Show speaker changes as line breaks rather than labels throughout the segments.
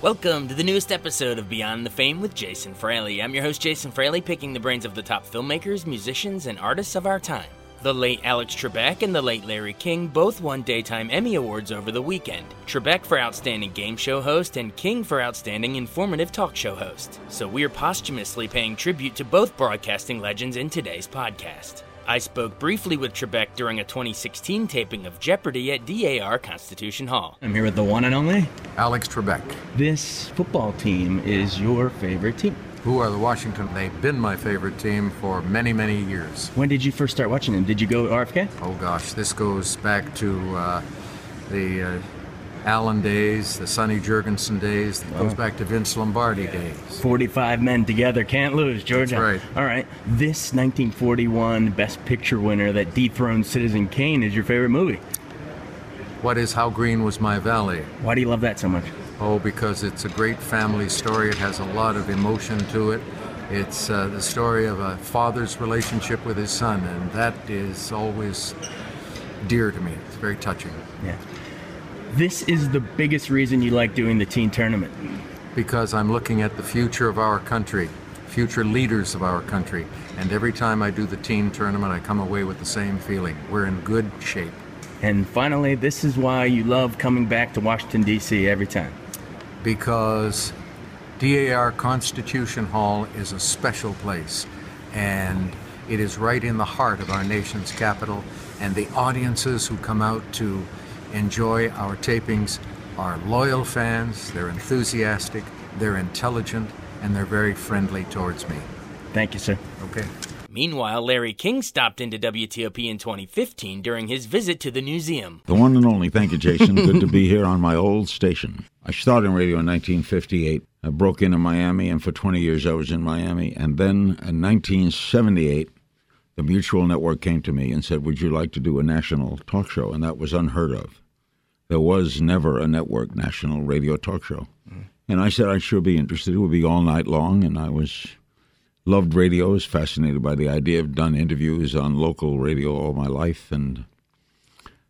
Welcome to the newest episode of Beyond the Fame with Jason Fraley. I'm your host, Jason Fraley, picking the brains of the top filmmakers, musicians, and artists of our time. The late Alex Trebek and the late Larry King both won Daytime Emmy Awards over the weekend. Trebek for Outstanding Game Show Host and King for Outstanding Informative Talk Show Host. So we're posthumously paying tribute to both broadcasting legends in today's podcast. I spoke briefly with Trebek during a 2016 taping of Jeopardy at DAR Constitution Hall.
I'm here with the one and only
Alex Trebek.
This football team is your favorite team.
Who are the Washington? They've been my favorite team for many, many years.
When did you first start watching them? Did you go RFK?
Oh gosh, this goes back to uh, the uh, Allen days, the Sonny Jurgensen days. It goes back to Vince Lombardi days.
45 men together, can't lose, Georgia.
That's right.
All right. This 1941 Best Picture winner that dethroned Citizen Kane is your favorite movie.
What is How Green Was My Valley?
Why do you love that so much?
Oh, because it's a great family story. It has a lot of emotion to it. It's uh, the story of a father's relationship with his son, and that is always dear to me. It's very touching.
Yeah. This is the biggest reason you like doing the teen tournament.
because I'm looking at the future of our country, future leaders of our country. And every time I do the teen tournament, I come away with the same feeling. We're in good shape
And finally, this is why you love coming back to Washington, D.C. every time.
because DAR Constitution Hall is a special place. And it is right in the heart of our nation's capital. And the audiences who come out to enjoy our tapings are loyal fans, they're enthusiastic, they're intelligent, and they're very friendly towards me.
Thank you, sir.
Okay.
Meanwhile, Larry King stopped into WTOP in 2015 during his visit to the museum.
The one and only. Thank you, Jason. Good to be here on my old station. I started in radio in 1958. I broke into Miami, and for 20 years I was in Miami. And then in 1978, the Mutual Network came to me and said, Would you like to do a national talk show? And that was unheard of. There was never a network national radio talk show. Mm. And I said I'd sure be interested. It would be all night long, and I was loved radio, was fascinated by the idea. I've done interviews on local radio all my life, and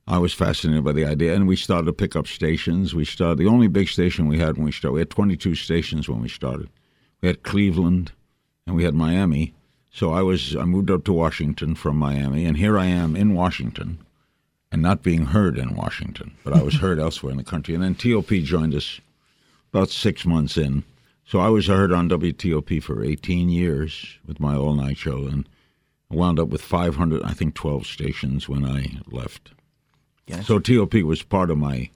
I was fascinated by the idea. And we started to pick up stations. We started the only big station we had when we started. We had 22 stations when we started. We had Cleveland, and we had Miami. So I was I moved up to Washington from Miami, and here I am in Washington, and not being heard in Washington, but I was heard elsewhere in the country. And then TOP joined us about six months in. So I was heard on WTOP for 18 years with my all night show and I wound up with 500, I think 12 stations when I left.
Gotcha.
So TOP was part of my.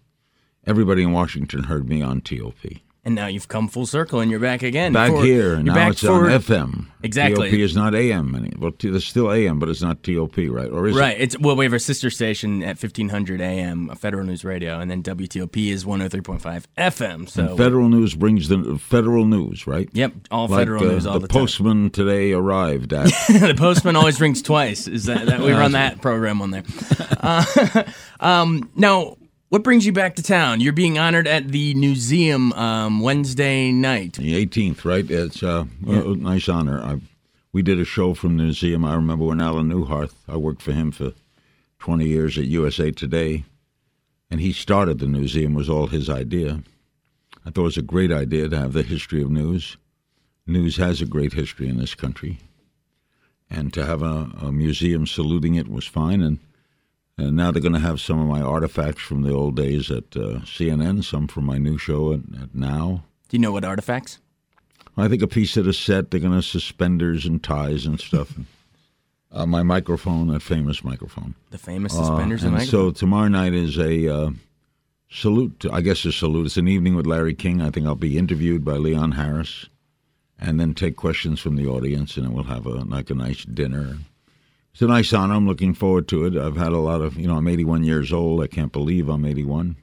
Everybody in Washington heard me on TOP.
And now you've come full circle and you're back again.
Back
for-
here,
you're
now
back
it's
for,
on FM.
Exactly.
TOP is not AM any. Well, t- there's still AM, but it's not TOP, right? Or is it
Right.
it?
It's well, we have our sister station at 1500 AM, Federal News Radio, and then WTOP is 103.5 FM. So
Federal News brings the federal news, right?
Yep, all
Like,
federal
uh,
news all
the
the, time.
postman today arrived at.
the postman always rings twice. Is that, that we run that program on there? Uh, um, now, what brings you back to town? You're being honored at the museum um, Wednesday night.
The 18th, right? It's uh, a nice honor. I, we did a show from the museum. I remember when Alan Neuharth, I worked for him for 20 years at USA Today, and he started the museum, was all his idea. I thought it was a great idea to have the history of news. News has a great history in this country. And to have a, a museum saluting it was fine. And, and now they're going to have some of my artifacts from the old days at uh, CNN, some from my new show at, at Now.
Do you know what artifacts?
I think a piece of the set. They're gonna have suspenders and ties and stuff. uh, my microphone, that famous microphone.
The famous
Uh,
suspenders
and
and
so tomorrow night is a uh, salute. To, I guess a salute. It's an evening with Larry King. I think I'll be interviewed by Leon Harris, and then take questions from the audience, and then we'll have a like a nice dinner. It's a nice honor. I'm looking forward to it. I've had a lot of, you know, I'm 81 years old. I can't believe I'm 81.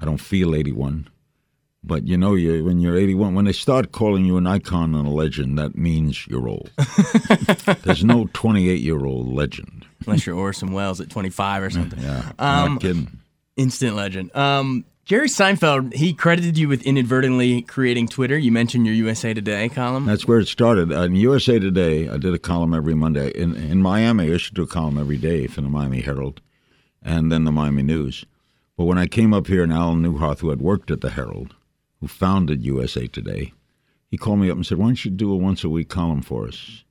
I don't feel 81. But you know, you when you're 81, when they start calling you an icon and a legend, that means you're old. There's no 28 year old legend.
Unless you're Orson Welles at 25 or something.
Yeah,
Um,
not kidding.
Instant legend. Um, Jerry Seinfeld, he credited you with inadvertently creating Twitter. You mentioned your USA Today column.
That's where it started. In USA Today, I did a column every Monday. In in Miami, I used to do a column every day for the Miami Herald, and then the Miami News. But when I came up here, and Alan Neuharth, who had worked at the Herald, who founded USA Today, he called me up and said, "Why don't you do a once a week column for us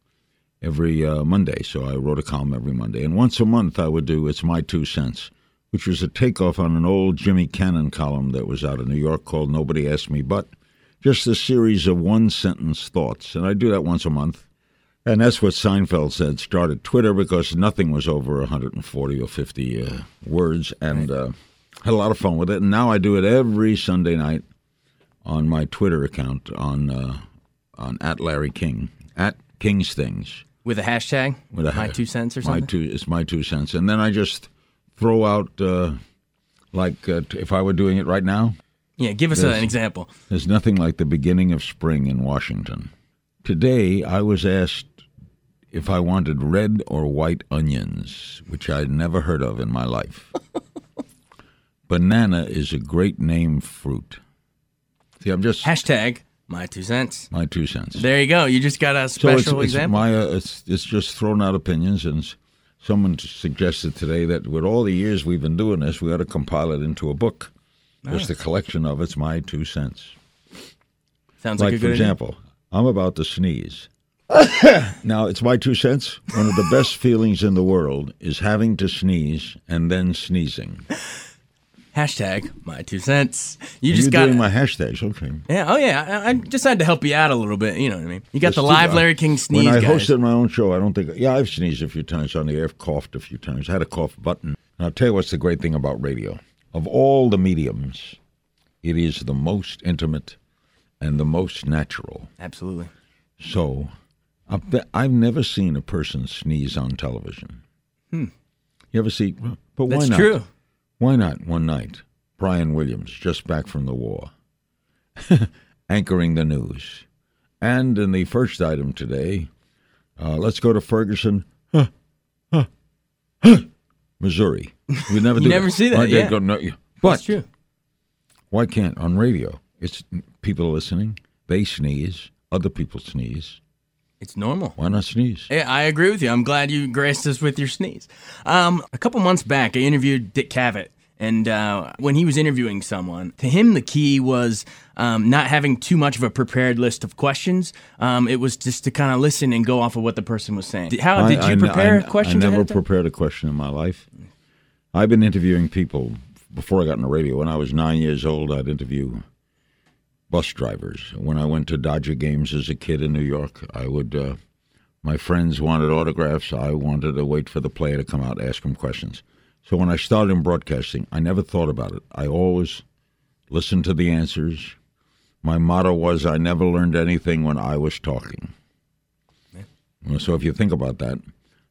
every uh, Monday?" So I wrote a column every Monday, and once a month I would do "It's My Two Cents." Which was a takeoff on an old Jimmy Cannon column that was out of New York called Nobody Asked Me But just a series of one sentence thoughts. And I do that once a month. And that's what Seinfeld said started Twitter because nothing was over 140 or 50 uh, words. And uh, had a lot of fun with it. And now I do it every Sunday night on my Twitter account on, uh, on at Larry King, at King's Things.
with a hashtag?
With a
my two cents or
My
something?
two, it's my two cents. And then I just throw out, uh, like uh, if I were doing it right now,
yeah, give us a-
Yes.
an example.
there's nothing like the beginning of spring in Washington. Today, I was asked if I wanted red or white onions, which I'd never heard of in my life. Banana is a great name fruit. See, I'm just
Hashtag my two cents.
my two cents.
There you go. You just got a
so
special
it's, it's
example.
my uh, it's it's just thrown out opinions, and someone suggested today that with all the years we've been doing this, we ought to compile it into a book. Just a ah. collection of it's my two cents.
Sounds like,
like
a
for
good idea.
example, I'm about to sneeze. now it's my two cents. One of the best feelings in the world is having to sneeze and then sneezing.
Hashtag my two cents. You
And
just got
doing my hashtags, okay?
Yeah, oh yeah. I, I decided to help you out a little bit. You know what I mean? You got
Let's
the live. Larry King sneeze
When I
guys.
hosted my own show, I don't think. Yeah, I've sneezed a few times on the air, coughed a few times, had a cough button. And I'll tell you what's the great thing about radio. Of all the mediums, it is the most intimate and the most natural.
Absolutely.
So, I've never seen a person sneeze on television. Hmm. You ever see? But why.
That's
not?
true.
Why not? One night, Brian Williams, just back from the war, anchoring the news, and in the first item today, uh, let's go to Ferguson, huh, huh, huh, Missouri. We never do
never see that,
Right, they
yeah.
go, no, but why can't on radio? It's people listening. They sneeze. Other people sneeze.
It's normal.
Why not sneeze?
Yeah, I agree with you. I'm glad you graced us with your sneeze. Um, a couple months back, I interviewed Dick Cavett, and uh, when he was interviewing someone, to him the key was um, not having too much of a prepared list of questions. Um, it was just to kind of listen and go off of what the person was saying. How did you prepare
I,
questions?
I never
ahead of time?
prepared a question in my life. I've been interviewing people before I got in the radio. When I was nine years old, I'd interview bus drivers. When I went to Dodger games as a kid in New York, I would. Uh, my friends wanted autographs. I wanted to wait for the player to come out, ask him questions. So when I started in broadcasting, I never thought about it. I always listened to the answers. My motto was, "I never learned anything when I was talking." Well, So if you think about that,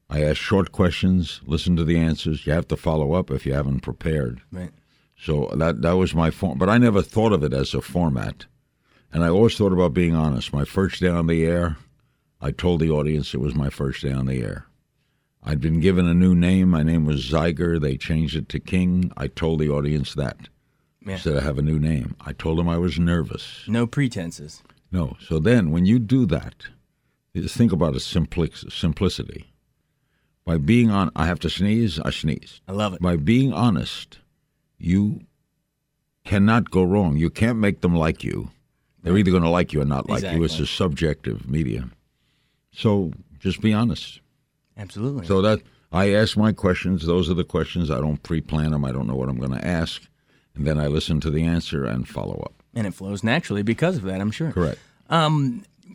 I ask short questions, listen to the answers. You have to follow up if you haven't prepared.
Right.
So that that was my form, but I never thought of it as a format, and I always thought about being honest. My first day on the air, I told the audience it was my first day on the air. I'd been given a new name. My name was Zeiger. They changed it to King. I told the audience that.
Yeah.
I said I have a new name. I told them I was nervous.
No pretenses.
No. So then, when you do that, just think about its simplic- simplicity. By being on, I have to sneeze. I sneeze.
I love it.
By being honest, you cannot go wrong. You can't make them like you. They're either going to like you or not like you. It's a subjective medium. So just be honest.
Absolutely.
So that I ask my questions. Those are the questions. I don't pre-plan them. I don't know what I'm going to ask, and then I listen to the answer and follow up.
and it flows naturally because of that, I'm sure.
Correct.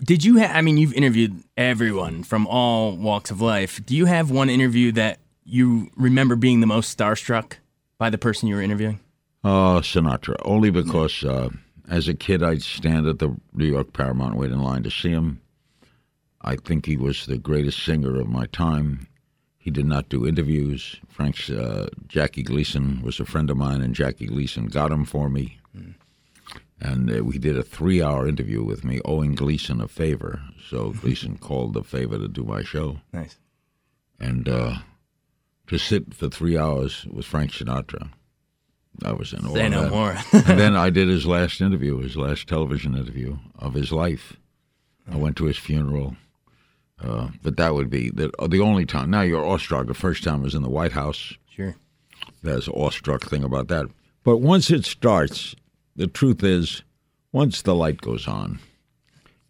Did you have, I mean, you've interviewed everyone from all walks of life. Do you have one interview that you remember being the most starstruck by the person you were interviewing?
Uh, Sinatra, only because uh, as a kid I'd stand at the New York Paramount wait in line to see him. I think he was the greatest singer of my time. He did not do interviews. Frank's uh, Jackie Gleason was a friend of mine, and Jackie Gleason got him for me. And uh, we did a three-hour interview with me, owing Gleason a favor. So Gleason called the favor to do my show,
Nice.
and uh, to sit for three hours with Frank Sinatra. I was in awe.
Say no more.
and then I did his last interview, his last television interview of his life. I went to his funeral. Uh, but that would be the, the only time. Now you're awestruck. The first time was in the White House.
sure.
There's an awestruck thing about that. But once it starts, the truth is, once the light goes on,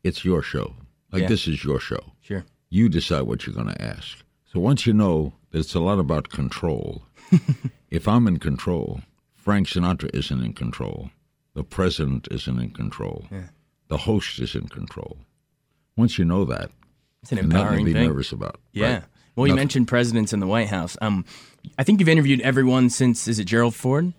it's your show. Like
Yeah.
this is your show.
Sure.
You decide what you're going to ask. So once you know that it's a lot about control, if I'm in control, Frank Sinatra isn't in control. The president isn't in control. The host is in control. Once you know that,
It's an
there's nothing to
empowering
be
thing.
nervous about.
Yeah.
right?
Well, you mentioned presidents in the White House. Um, I think you've interviewed everyone since is it Gerald Ford?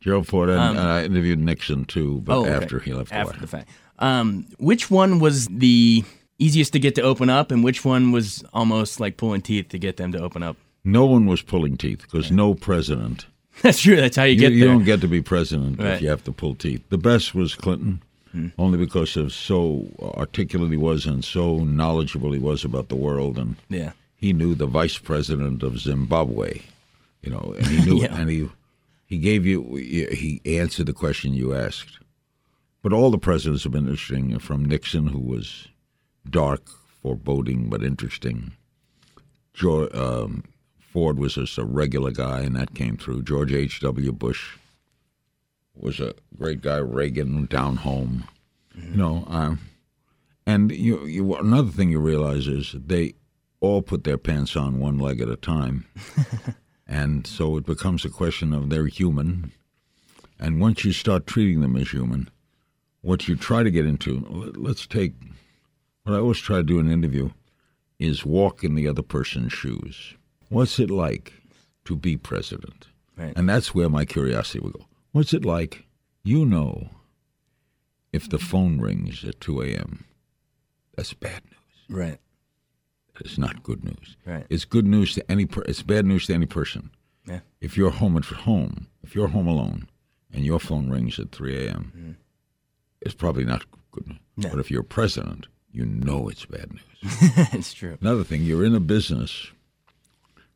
Gerald Ford, and, and I interviewed Nixon too, but
Um, Oh,
after he left the
after
White
the fact. Um, which one was the easiest to get to open up, and which one was almost like pulling teeth to get them to open up?
No one was pulling teeth because no president.
That's true. That's how you
You,
get
you
there.
don't get to be president
Right.
if you have to pull teeth. The best was Clinton, only because of so articulate he was and so knowledgeable he was about the world, and
yeah.
he knew the vice president of Zimbabwe, you know, and he knew,
Yeah.
and he he gave you he answered the question you asked. But all the presidents have been interesting, from Nixon, who was dark, foreboding, but interesting. George, um, Ford was just a regular guy, and that came through. George H. W. Bush was a great guy. Reagan down home, you know. Um, and you, you, another thing you realize is they all put their pants on one leg at a time, and so it becomes a question of they're human. And once you start treating them as human, what you try to get into, let- let's take what I always try to do in an interview is walk in the other person's shoes. What's it like to be president?
Right.
And that's where my curiosity will go. What's it like? You know, if the phone rings at 2 a.m., that's bad news.
Right.
It's not good news.
Right.
It's good news to any. Per- it's bad news to any person.
Yeah.
If you're home at home, if you're home alone, and your phone rings at 3 a.m., mm. it's probably not good news.
No.
But if you're president, you know it's bad news.
it's true.
Another thing, you're in a business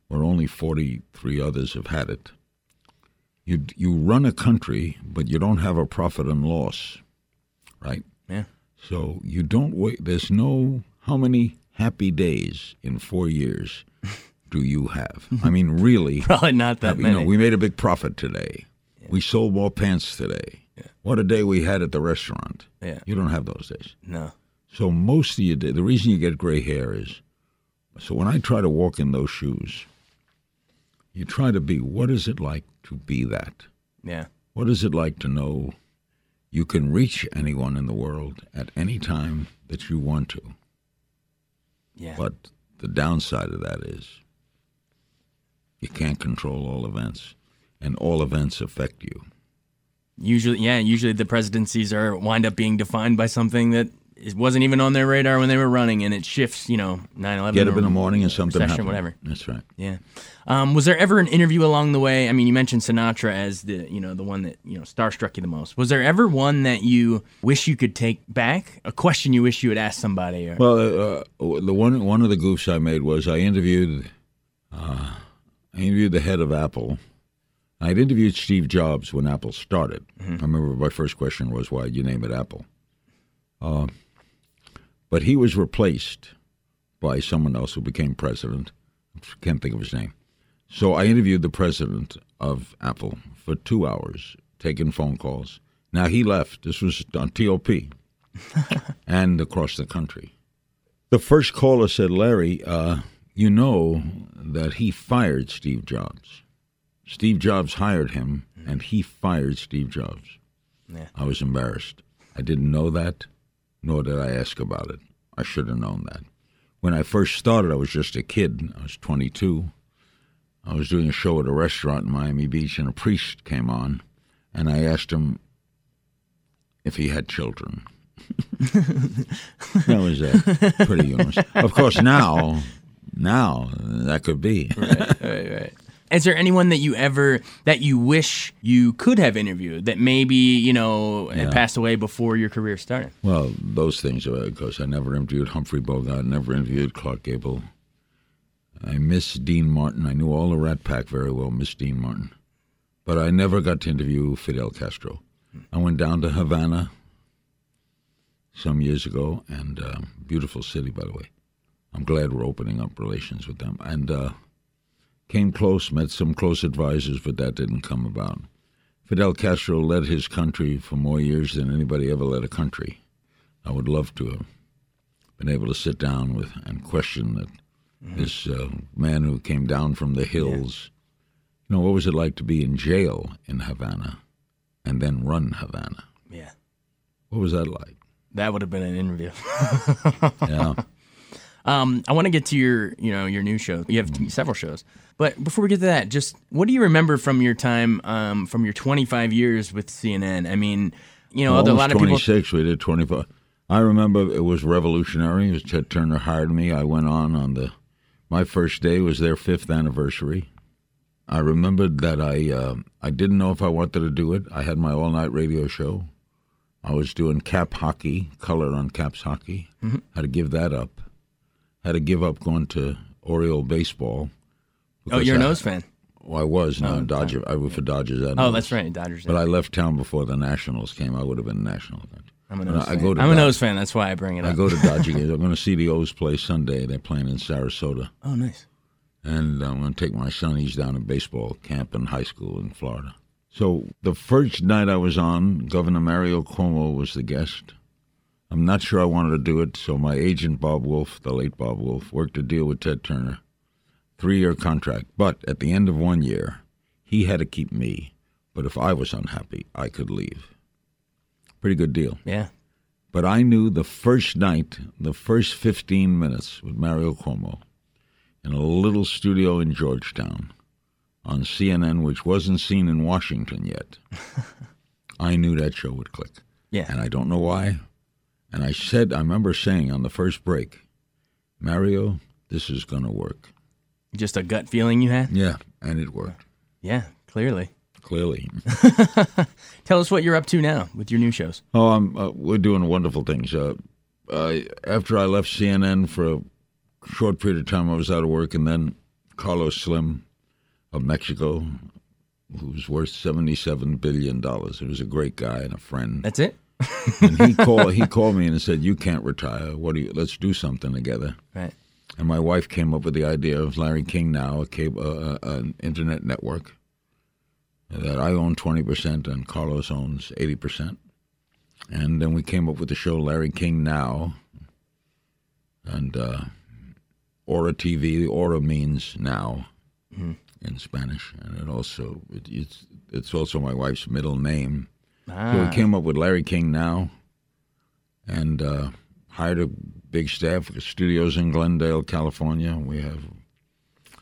where only 43 others have had it. You you run a country, but you don't have a profit and loss, right?
Yeah.
So you don't wait. There's no how many happy days in four years do you have? I mean, really.
Probably not that
happy-
many.
Know, we made a big profit today. We sold more pants today. Yeah. What a day we had at the restaurant.
Yeah.
You don't have those days.
no.
So most of you, the reason you get gray hair is, so when I try to walk in those shoes, you try to be, what is it like to be that?
Yeah.
What is it like to know you can reach anyone in the world at any time that you want to?
Yeah.
But the downside of that is you can't control all events, and all events affect you.
Usually, yeah. Usually, the presidencies are wind up being defined by something that is, wasn't even on their radar when they were running, and it shifts. You know, 9-11
Get up in the morning and something happens.
whatever.
That's right.
Yeah. Um, was there ever an interview along the way? I mean, you mentioned Sinatra as the you know the one that you know starstruck you the most. Was there ever one that you wish you could take back? A question you wish you had asked somebody? Or,
Well, uh, the one one of the goofs I made was I interviewed uh, I interviewed the head of Apple. I'd interviewed Steve Jobs when Apple started. I remember my first question was, "Why you name it Apple?" Uh, but he was replaced by someone else who became president. Can't think of his name. So I interviewed the president of Apple for two hours, taking phone calls. Now he left. This was on TOP and across the country. The first caller said, Larry, uh, you know that he fired Steve Jobs. Steve Jobs hired him, and he fired Steve Jobs.
Yeah.
I was embarrassed. I didn't know that, nor did I ask about it. I should have known that. When I first started, I was just a kid. I was 22. I was doing a show at a restaurant in Miami Beach, and a priest came on, and I asked him if he had children. that was uh, pretty humorous. Of course, now, now that could be.
Right, right, right. Is there anyone that you ever that you wish you could have interviewed that maybe you know had passed away before your career started?
Well, those things, of course, I never interviewed Humphrey Bogart, never interviewed Clark Gable. I miss Dean Martin. I knew all the Rat Pack very well, miss Dean Martin. But I never got to interview Fidel Castro. I went down to Havana some years ago, and uh, beautiful city, by the way. I'm glad we're opening up relations with them. And uh, came close, met some close advisors, but that didn't come about. Fidel Castro led his country for more years than anybody ever led a country. I would love to have been able to sit down with and question that this uh, man who came down from the hills. You know, what was it like to be in jail in Havana and then run Havana?
Yeah,
What was that like?
that would have been an interview.
Yeah.
Um, I want to get to your, you know, your new show. You have several shows, but before we get to that, just what do you remember from your time, um, from your 25 years with CNN? I mean, you know,
Almost
a lot of people.
26, we did 25. I remember it was revolutionary. It was Ted Turner hired me. I went on on the, my first day was their fifth anniversary. I remembered that I, uh, I didn't know if I wanted to do it. I had my all night radio show. I was doing cap hockey, color on caps hockey.
Mm-hmm.
Had to give that up. Had to give up going to Oriole baseball.
Oh, you're a
I-
nose fan.
Well, I was now oh, Dodger. I was for Dodgers. and
Oh,
Nose.
that's right, Dodgers.
But I left town before the Nationals came. I would have been national.
I'm a nose
I
fan.
go to
I'm a nose fan. That's why I bring it up.
I go to Dodger games. I'm going to see the O's play Sunday. They're playing in Sarasota,
oh, nice.
and I'm going to take my son. He's down at baseball camp in high school in Florida. So the first night I was on, Governor Mario Cuomo was the guest. I'm not sure I wanted to do it, so my agent Bob Wolf, the late Bob Wolf, worked a deal with Ted Turner, three-year contract. But at the end of one year, he had to keep me. But if I was unhappy, I could leave. Pretty good deal.
Yeah.
But I knew the first night, the first 15 minutes with Mario Cuomo in a little studio in Georgetown on CNN, which wasn't seen in Washington yet, I knew that show would click.
Yeah.
And I don't know why. And I said, I remember saying on the first break, Mario, this is going to work.
Just a gut feeling you had?
Yeah. And it worked,
Yeah, clearly.
clearly.
Tell us what you're up to now with your new shows.
Oh, I'm, uh, we're doing wonderful things. Uh, uh, after I left CNN for a short period of time, I was out of work, and then Carlos Slim of Mexico, who's worth seventy-seven billion dollars. He was a great guy and a friend.
That's it?
And he called he called me and said, "You can't retire. What do you? Let's do something together."
Right.
And my wife came up with the idea of Larry King Now, a cable, uh, uh, an internet network that I own twenty percent and Carlos owns eighty percent. And then we came up with the show Larry King Now, and uh, Ora TV. Ora means now in Spanish, and it also it, it's it's also my wife's middle name. So
Ah,
we came up with Larry King now, and uh, hired a big staff. Studios in Glendale, California. We have,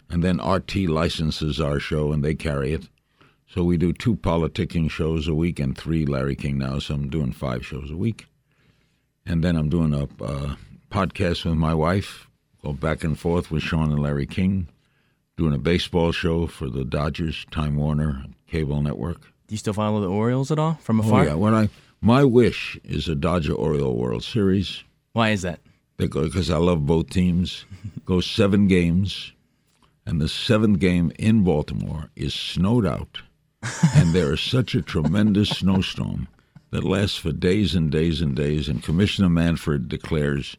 and then RT licenses our show, and they carry it. So we do two politicking shows a week and three Larry King now. So I'm doing five shows a week, and then I'm doing a uh, podcast with my wife, go back and forth with Shawn and Larry King, doing a baseball show for the Dodgers, Time Warner cable network.
Do you still follow the Orioles at all from afar?
Oh yeah, when I my wish is a Dodger Oriole World Series
Why is that?
because I love both teams. Go seven games, and the seventh game in Baltimore is snowed out, and there is such a tremendous snowstorm that lasts for days and days and days. And Commissioner Manfred declares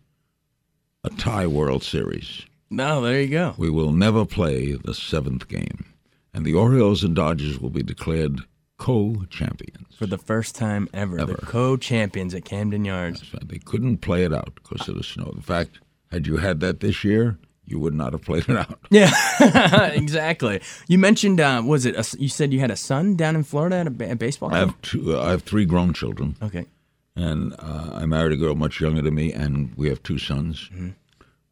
a tie World Series.
No, there you go.
We will never play the seventh game, and the Orioles and Dodgers will be declared co-champions.
For the first time ever,
Ever.
the co-champions at Camden Yards.
So they couldn't play it out because of the snow. In fact, had you had that this year, you would not have played it out.
Yeah, exactly. You mentioned, uh, was it? A, you said you had a son down in Florida at a, ba- a baseball.
I have two. Uh, I have three grown children,
Okay.
and uh, I married a girl much younger than me, and we have two sons.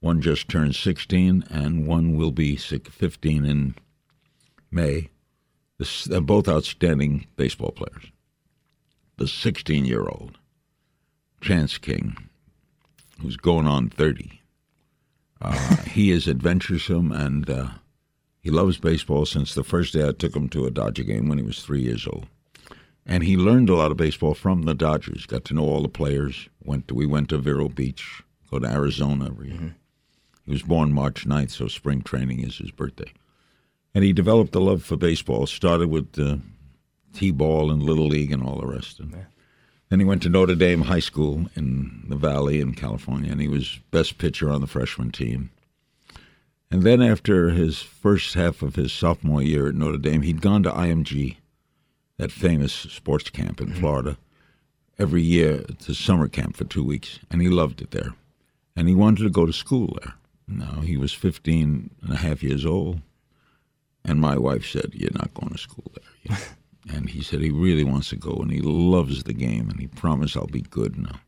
One just turned 16, and one will be 15 in May. This, they're both outstanding baseball players. The 16 year old, Chance King, who's going on 30. Uh, he is adventuresome and uh, he loves baseball since the first day I took him to a Dodger game when he was three years old. And he learned a lot of baseball from the Dodgers. Got to know all the players. Went to, we went to Vero Beach, go to Arizona every year. Mm-hmm. He was born March 9th, so spring training is his birthday. And he developed a love for baseball. Started with uh, t-ball and little league and all the rest. And then he went to Notre Dame High School in the Valley in California, and he was best pitcher on the freshman team. And then after his first half of his sophomore year at Notre Dame, he'd gone to IMG, that famous sports camp in mm-hmm. Florida, every year to summer camp for two weeks, and he loved it there. And he wanted to go to school there. Now, he was 15 and a half years old, and my wife said, You're not going to school there. and he said he really wants to go, and he loves the game, and he promised I'll be good now.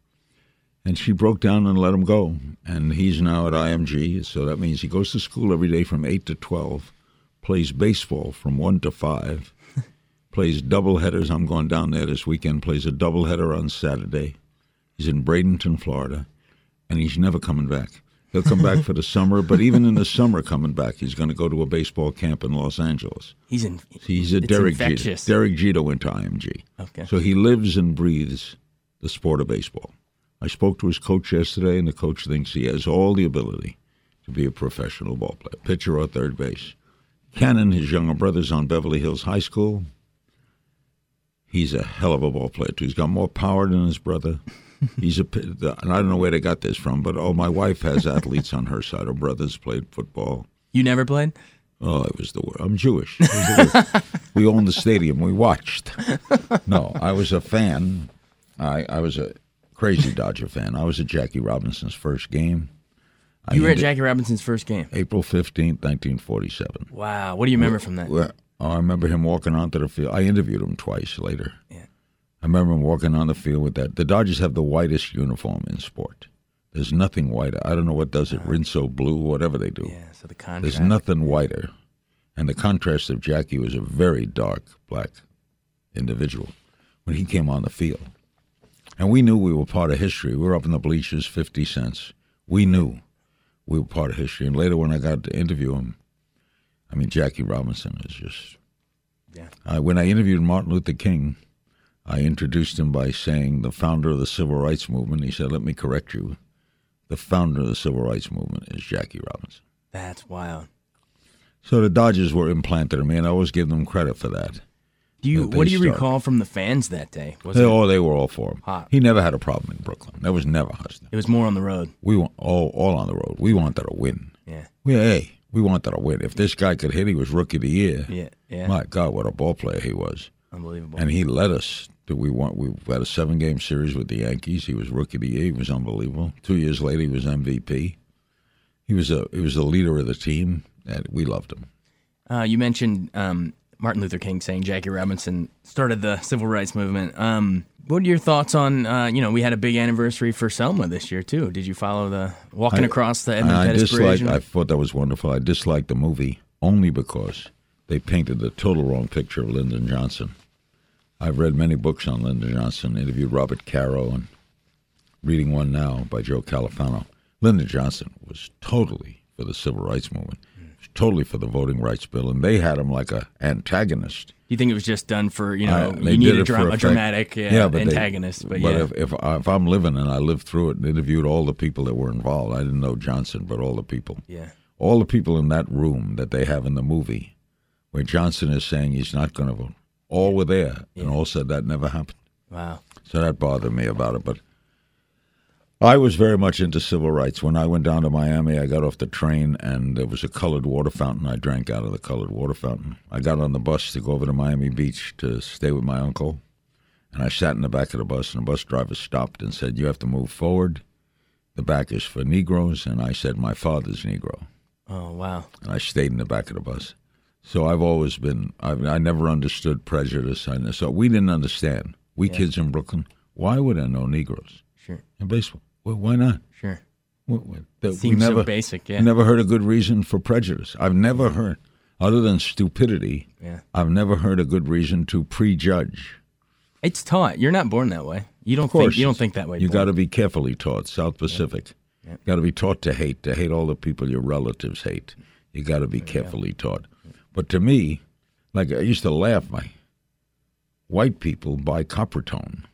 And she broke down and let him go. And he's now at IMG, so that means he goes to school every day from 8 to 12, plays baseball from 1 to 5, plays double headers. I'm going down there this weekend, plays a double header on Saturday. He's in Bradenton, Florida, and he's never coming back. He'll come back for the summer, but even in the summer coming back, he's going to go to a baseball camp in Los Angeles.
He's in.
He's a Derek infectious. Jeter. Derek Jeter went to IMG. Okay. So he lives and breathes the sport of baseball. I spoke to his coach yesterday, and the coach thinks he has all the ability to be a professional ball player, pitcher or third base. Cannon, his younger brother's on Beverly Hills High School. He's a hell of a ball player too. He's got more power than his brother. He's a, and I don't know where they got this from, but oh, my wife has athletes on her side. Her brothers played football.
You never played?
Oh, it was the worst. I'm Jewish. we owned the stadium. We watched. No, I was a fan. I, I was a crazy Dodger fan. I was at Jackie Robinson's first game.
I you were at Jackie Robinson's first game?
April 15th, 1947.
Wow. What do you remember from that?
Oh, I remember him walking onto the field. I interviewed him twice later. Yeah. I remember him walking on the field with that. The Dodgers have the whitest uniform in sport. There's nothing whiter. I don't know what does it, uh, Rinso blue, whatever they do.
Yeah, so the contrast.
There's nothing whiter. And the contrast of Jackie was a very dark black individual when he came on the field. And we knew we were part of history. We were up in the bleachers, 50 cents. We knew we were part of history. And later, when I got to interview him, I mean, Jackie Robinson is just. Yeah. Uh, when I interviewed Martin Luther King, I introduced him by saying the founder of the civil rights movement. He said, "Let me correct you. The founder of the civil rights movement is Jackie Robinson."
That's wild.
So the Dodgers were implanted in me, and I always give them credit for that.
Do you? What do you started. recall from the fans that day?
Was they, oh, they were all for him. Hot. He never had a problem in Brooklyn. That was never hostile.
It was more on the road.
We want all all on the road. We wanted to win.
Yeah.
We hey, we wanted to win. If this guy could hit, he was rookie of the year.
Yeah. Yeah.
My God, what a ball player he was.
Unbelievable.
And he led us. To, we want we had a seven game series with the Yankees. He was rookie of the year. He was unbelievable. Two years later, he was MVP. He was a he was the leader of the team, and we loved him.
Uh, you mentioned um, Martin Luther King saying Jackie Robinson started the civil rights movement. Um, what are your thoughts on? Uh, you know, we had a big anniversary for Selma this year too. Did you follow the walking I, across the Edmund I, Pettus
disliked, I thought that was wonderful. I disliked the movie only because they painted the total wrong picture of Lyndon Johnson. I've read many books on Lyndon Johnson. Interviewed Robert Caro and reading one now by Joe Califano. Lyndon Johnson was totally for the civil rights movement totally for the voting rights bill, and they had him like a antagonist.
You think it was just done for you know you need a, dra- a dramatic yeah, yeah, but antagonist,
they,
but, but
yeah. if, if uh, if I'm living and I lived through it and interviewed all the people that were involved, I didn't know Johnson, but all the people,
yeah,
all the people in that room that they have in the movie, where Johnson is saying he's not going to vote, all were there, yeah. and all said that never happened.
Wow.
So that bothered me about it, but I was very much into civil rights. When I went down to Miami, I got off the train and there was a colored water fountain. I drank out of the colored water fountain. I got on the bus to go over to Miami Beach to stay with my uncle. And I sat in the back of the bus, and the bus driver stopped and said, You have to move forward. The back is for Negroes. And I said, My father's Negro.
Oh, wow.
And I stayed in the back of the bus. So I've always been, I've, I never understood prejudice. I, so we didn't understand. We yeah. kids in Brooklyn, why would I know Negroes?
Sure.
In baseball. Well, why not?
Sure. Seems
never,
so basic, yeah.
Never heard a good reason for prejudice. I've never heard. Other than stupidity,
Yeah.
I've never heard a good reason to prejudge.
It's taught. You're not born that way. You don't think you don't think that way.
You got to be carefully taught. South Pacific. Got to be taught to hate, to hate all the people your relatives hate. You got to be carefully taught. But to me, like I used to laugh, my white people buy Coppertone.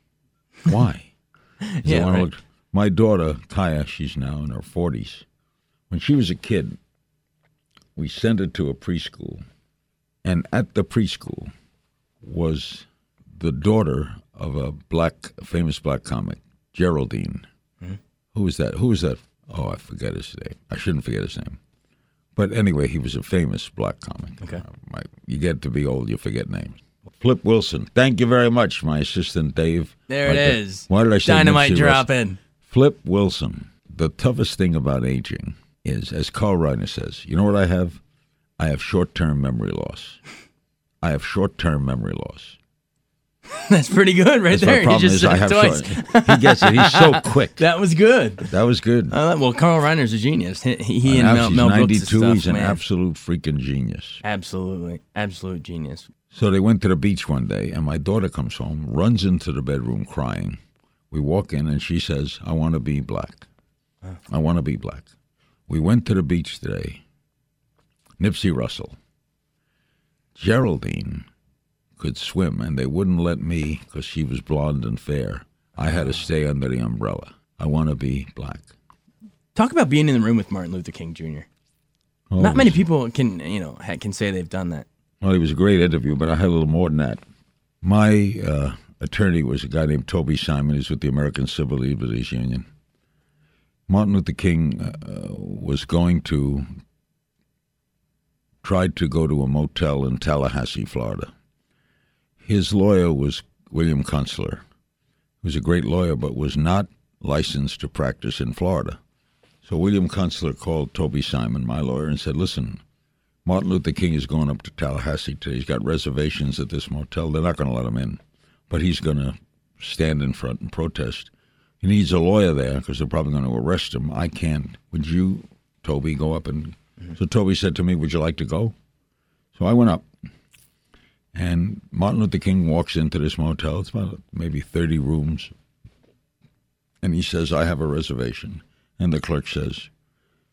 Why?
Yeah,
it one of
right.
My daughter Chaia, she's now in her forties. When she was a kid, we sent her to a preschool, and at the preschool was the daughter of a black, famous black comic, Geraldine. Who was that? Who was that? Oh, I forget his name. I shouldn't forget his name. But anyway, he was a famous black comic.
Okay.
Uh, my, you get to be old, you forget names. Flip Wilson. Thank you very much, my assistant Dave.
There
Right
it is.
Why did I say
Dynamite
Nipsey
drop in.
Flip Wilson. The toughest thing about aging is, as Carl Reiner says, you know what I have? I have short term memory loss. I have short term memory loss.
That's pretty good right
That's
there.
my problem
you just
is
said
I have
twice.
short. He gets it. He's so quick.
That was good.
That was good.
Uh, well, Carl Reiner's a genius. He, he and
An
Mel, Mel Brooks
92.
stuff,
he's an
man.
absolute freaking genius.
Absolutely, absolute genius.
So they went to the beach one day, and my daughter comes home, runs into the bedroom crying. We walk in, and she says, I want to be black. I want to be black. We went to the beach today. Nipsey Russell. Geraldine could swim, and they wouldn't let me because she was blonde and fair. I had to stay under the umbrella. I want to be black.
Talk about being in the room with Martin Luther King Jr.
Oh,
Not many people can, you know, can say they've done that.
Well, it was a great interview, but I had a little more than that. My uh, attorney was a guy named Toby Simon. He's with the American Civil Liberties Union. Martin Luther King uh, was going to tried to go to a motel in Tallahassee, Florida. His lawyer was William Kunstler, who was a great lawyer, but was not licensed to practice in Florida. So William Kunstler called Toby Simon, my lawyer, and said, "Listen, Martin Luther King is going up to Tallahassee today. He's got reservations at this motel. They're not going to let him in, but he's going to stand in front and protest. He needs a lawyer there because they're probably going to arrest him. I can't. Would you, Toby, go up and? Mm-hmm. So Toby said to me, "Would you like to go?" So I went up, and Martin Luther King walks into this motel. It's about maybe thirty rooms, and he says, "I have a reservation," and the clerk says,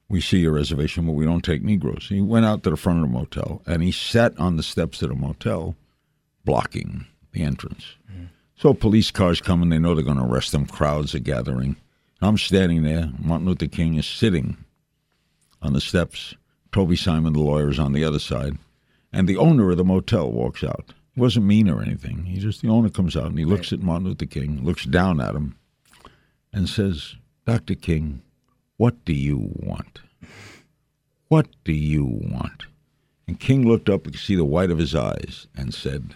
we see your reservation, but we don't take Negroes. He went out to the front of the motel and he sat on the steps of the motel, blocking the entrance. So police cars come and they know they're going to arrest them. Crowds are gathering. I'm standing there. Martin Luther King is sitting on the steps. Toby Simon, the lawyer, is on the other side. And the owner of the motel walks out. He wasn't mean or anything. He just, the owner comes out and he looks at Martin Luther King, looks down at him, and says, Dr. King, what do you want? What do you want? And King looked up and could see the white of his eyes and said,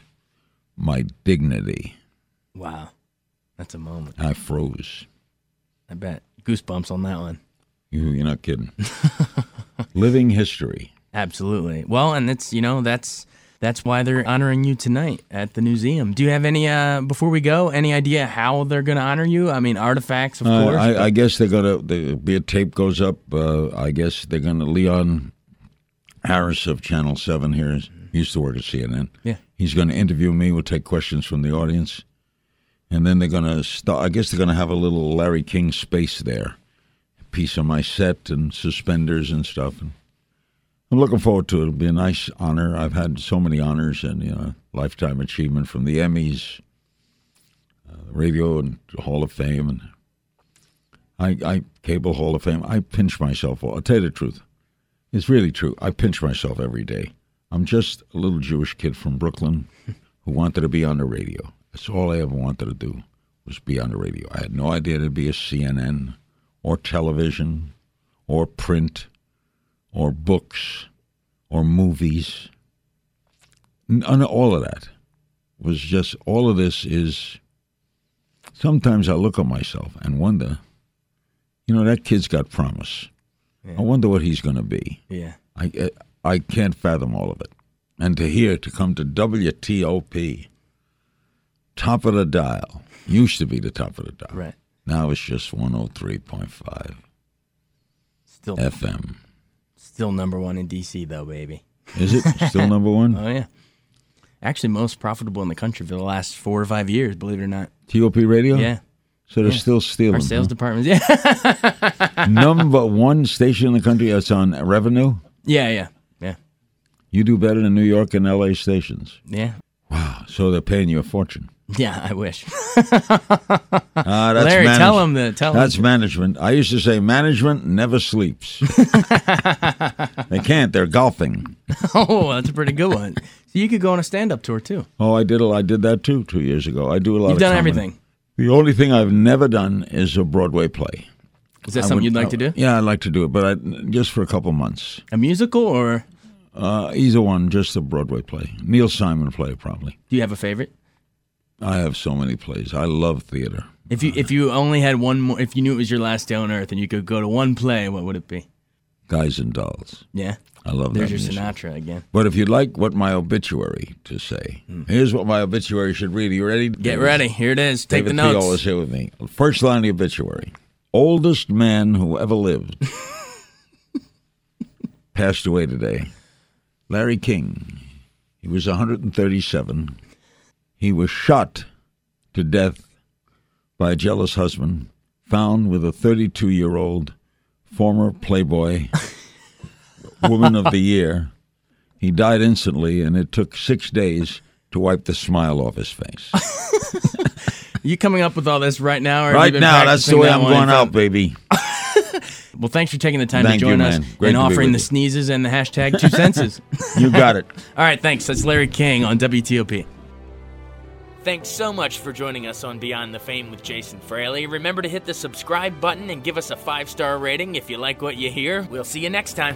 My dignity.
Wow, that's a moment.
I froze.
I bet goosebumps on that one.
You, you're not kidding. Living history.
Absolutely. Well, and it's you know that's that's why they're honoring you tonight at the museum. Do you have any uh before we go any idea how they're going to honor you? I mean, artifacts, of
Uh,
course.
I, I guess they're gonna. There'll be a tape goes up. Uh, I guess they're gonna. Leon Harris of Channel Seven here used to work at CNN.
Yeah.
He's going to interview me. We'll take questions from the audience, and then they're going to start. I guess they're going to have a little Larry King space there, a piece of my set and suspenders and stuff. And I'm looking forward to it. It'll be a nice honor. I've had so many honors and you know lifetime achievement from the Emmys, uh, Radio and Hall of Fame, and I, I Cable Hall of Fame. I pinch myself. I'll tell you the truth. It's really true. I pinch myself every day. I'm just a little Jewish kid from Brooklyn who wanted to be on the radio. That's all I ever wanted to do was be on the radio. I had no idea to be a CNN or television or print or books or movies. None of all of that was just all of this is sometimes I look at myself and wonder, you know, that kid's got promise. I wonder what he's going to be.
yeah.
I I can't fathom all of it. And to hear to come to WTOP, top of the dial, used to be the top of the dial.
Right.
Now it's just 103.5
Still
FM.
still number 1 in DC though, baby.
Is it still number one?
Oh yeah. Actually, most profitable in the country for the last four or five years. Believe it or not.
TOP Radio.
Yeah.
So they're
Yeah.
still stealing.
Our sales
huh?
departments. Yeah.
number one station in the country that's on revenue.
yeah. Yeah.
You do better than New York and L.A. stations.
Yeah. Wow.
So they're paying you a fortune.
Yeah. I wish.
Ah, that's
Larry,
manage-
tell him the tell
That's
him.
management. I used to say management never sleeps. they can't. They're golfing.
Oh, that's a pretty good one. So you could go on a stand-up tour too.
Oh, I did. A, I did that too two years ago. I do a lot.
You've done
comedy.
everything.
The only thing I've never done is a Broadway play.
Is that
I
something
would-
you'd like to do?
Yeah, I'd like to do it, but I, just for a couple months.
A musical, or
Uh, either one, just a Broadway play. Neil Simon play, probably.
do you have a favorite?
I have so many plays. I love theater.
If you if you only had one more, if you knew it was your last day on earth and you could go to one play, what would it be?
Guys and Dolls.
Yeah.
I love
There's
that
your
musical.
Sinatra again.
But if you'd like what my obituary to say, here's what my obituary should read. Are you ready?
Get ready. Here it is. Take
David
the notes.
Theo is here with me. First line of the obituary. Oldest man who ever lived. Passed away today. Larry King. He was 137. He was shot to death by a jealous husband, found with a 32 year old former Playboy Woman of the Year. He died instantly, and it took six days to wipe the smile off his face.
you coming up with all this right now? Or
right now, that's the way
that
I'm going out, baby.
Well, thanks for taking the time
Thank
to
you,
join us.
Great
and offering the
you.
sneezes and the hashtag two senses.
You got it.
all right, thanks. That's Larry King on WTOP.
Thanks so much for joining us on Beyond the Fame with Jason Fraley. Remember to hit the subscribe button and give us a five star rating if you like what you hear. We'll see you next time.